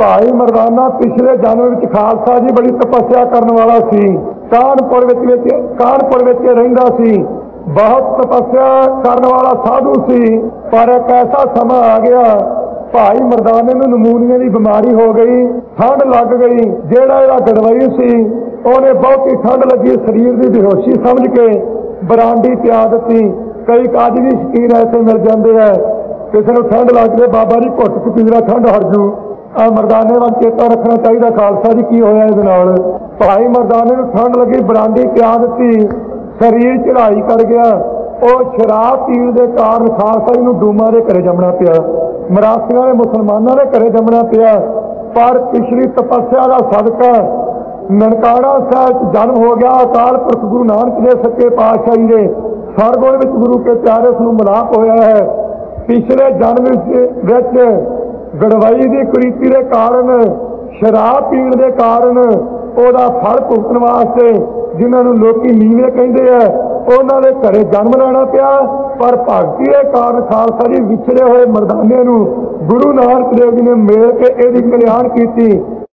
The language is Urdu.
بھائی مردانا پچھلے جنوب خالسا جی بڑی تپسیا کرا سا کانپور کانپور بہت تپسیا کرا سا پر ایسا سما آ گیا بھائی مردانے میں نمونی کی بماری ہو گئی ٹھنڈ لگ گئی جا گڑ سی انہیں بہت ہی ٹھنڈ لگی سریر کی بےہوشی سمجھ کے برانڈی پیا دئی کاج بھی شکیل ایسے مل جائے کسی نے ٹھنڈ لگ جی بابا جی گکینا ٹھنڈ ہر جی مردانے وال چیتا رکھنا چاہیے خالسا ہوا اس مردانے تھن لگی شریر چڑائی کرمنا جی پیا پر پچھلی تپسیا کا سدک ہے ننکاڑا صاحب جنم ہو گیا اکال پورو نانک دیو جی، سکے پاشاہی کے سرگڑ گرو کے پیارس نلاپ ہوا ہے پچھلے جنم ਗੜਵਾਈ ਦੀ ਕੁਰੀਤੀ ਦੇ ਕਾਰਨ ਸ਼ਰਾਬ ਪੀਣ ਦੇ ਕਾਰਨ ਉਹਦਾ ਫਲ ਭੁਗਤਣ ਵਾਸਤੇ ਜਿਨ੍ਹਾਂ ਨੂੰ ਲੋਕੀ ਨੀਵੇਂ ਕਹਿੰਦੇ ਆ ਉਹਨਾਂ ਦੇ ਘਰੇ ਜਨਮ ਲੈਣਾ ਪਿਆ ਪਰ ਭਗਤੀ ਦੇ ਕਾਰਨ ਖਾਲਸਾ ਜੀ ਵਿਛੜੇ ਹੋਏ ਮਰਦਾਨੇ ਨੂੰ ਗੁਰੂ ਨਾਨਕ ਦੇਵ ਜੀ ਨੇ ਮਿਲ ਕੇ ਇਹਦੀ ਕਲਿਆਣ ਕੀਤੀ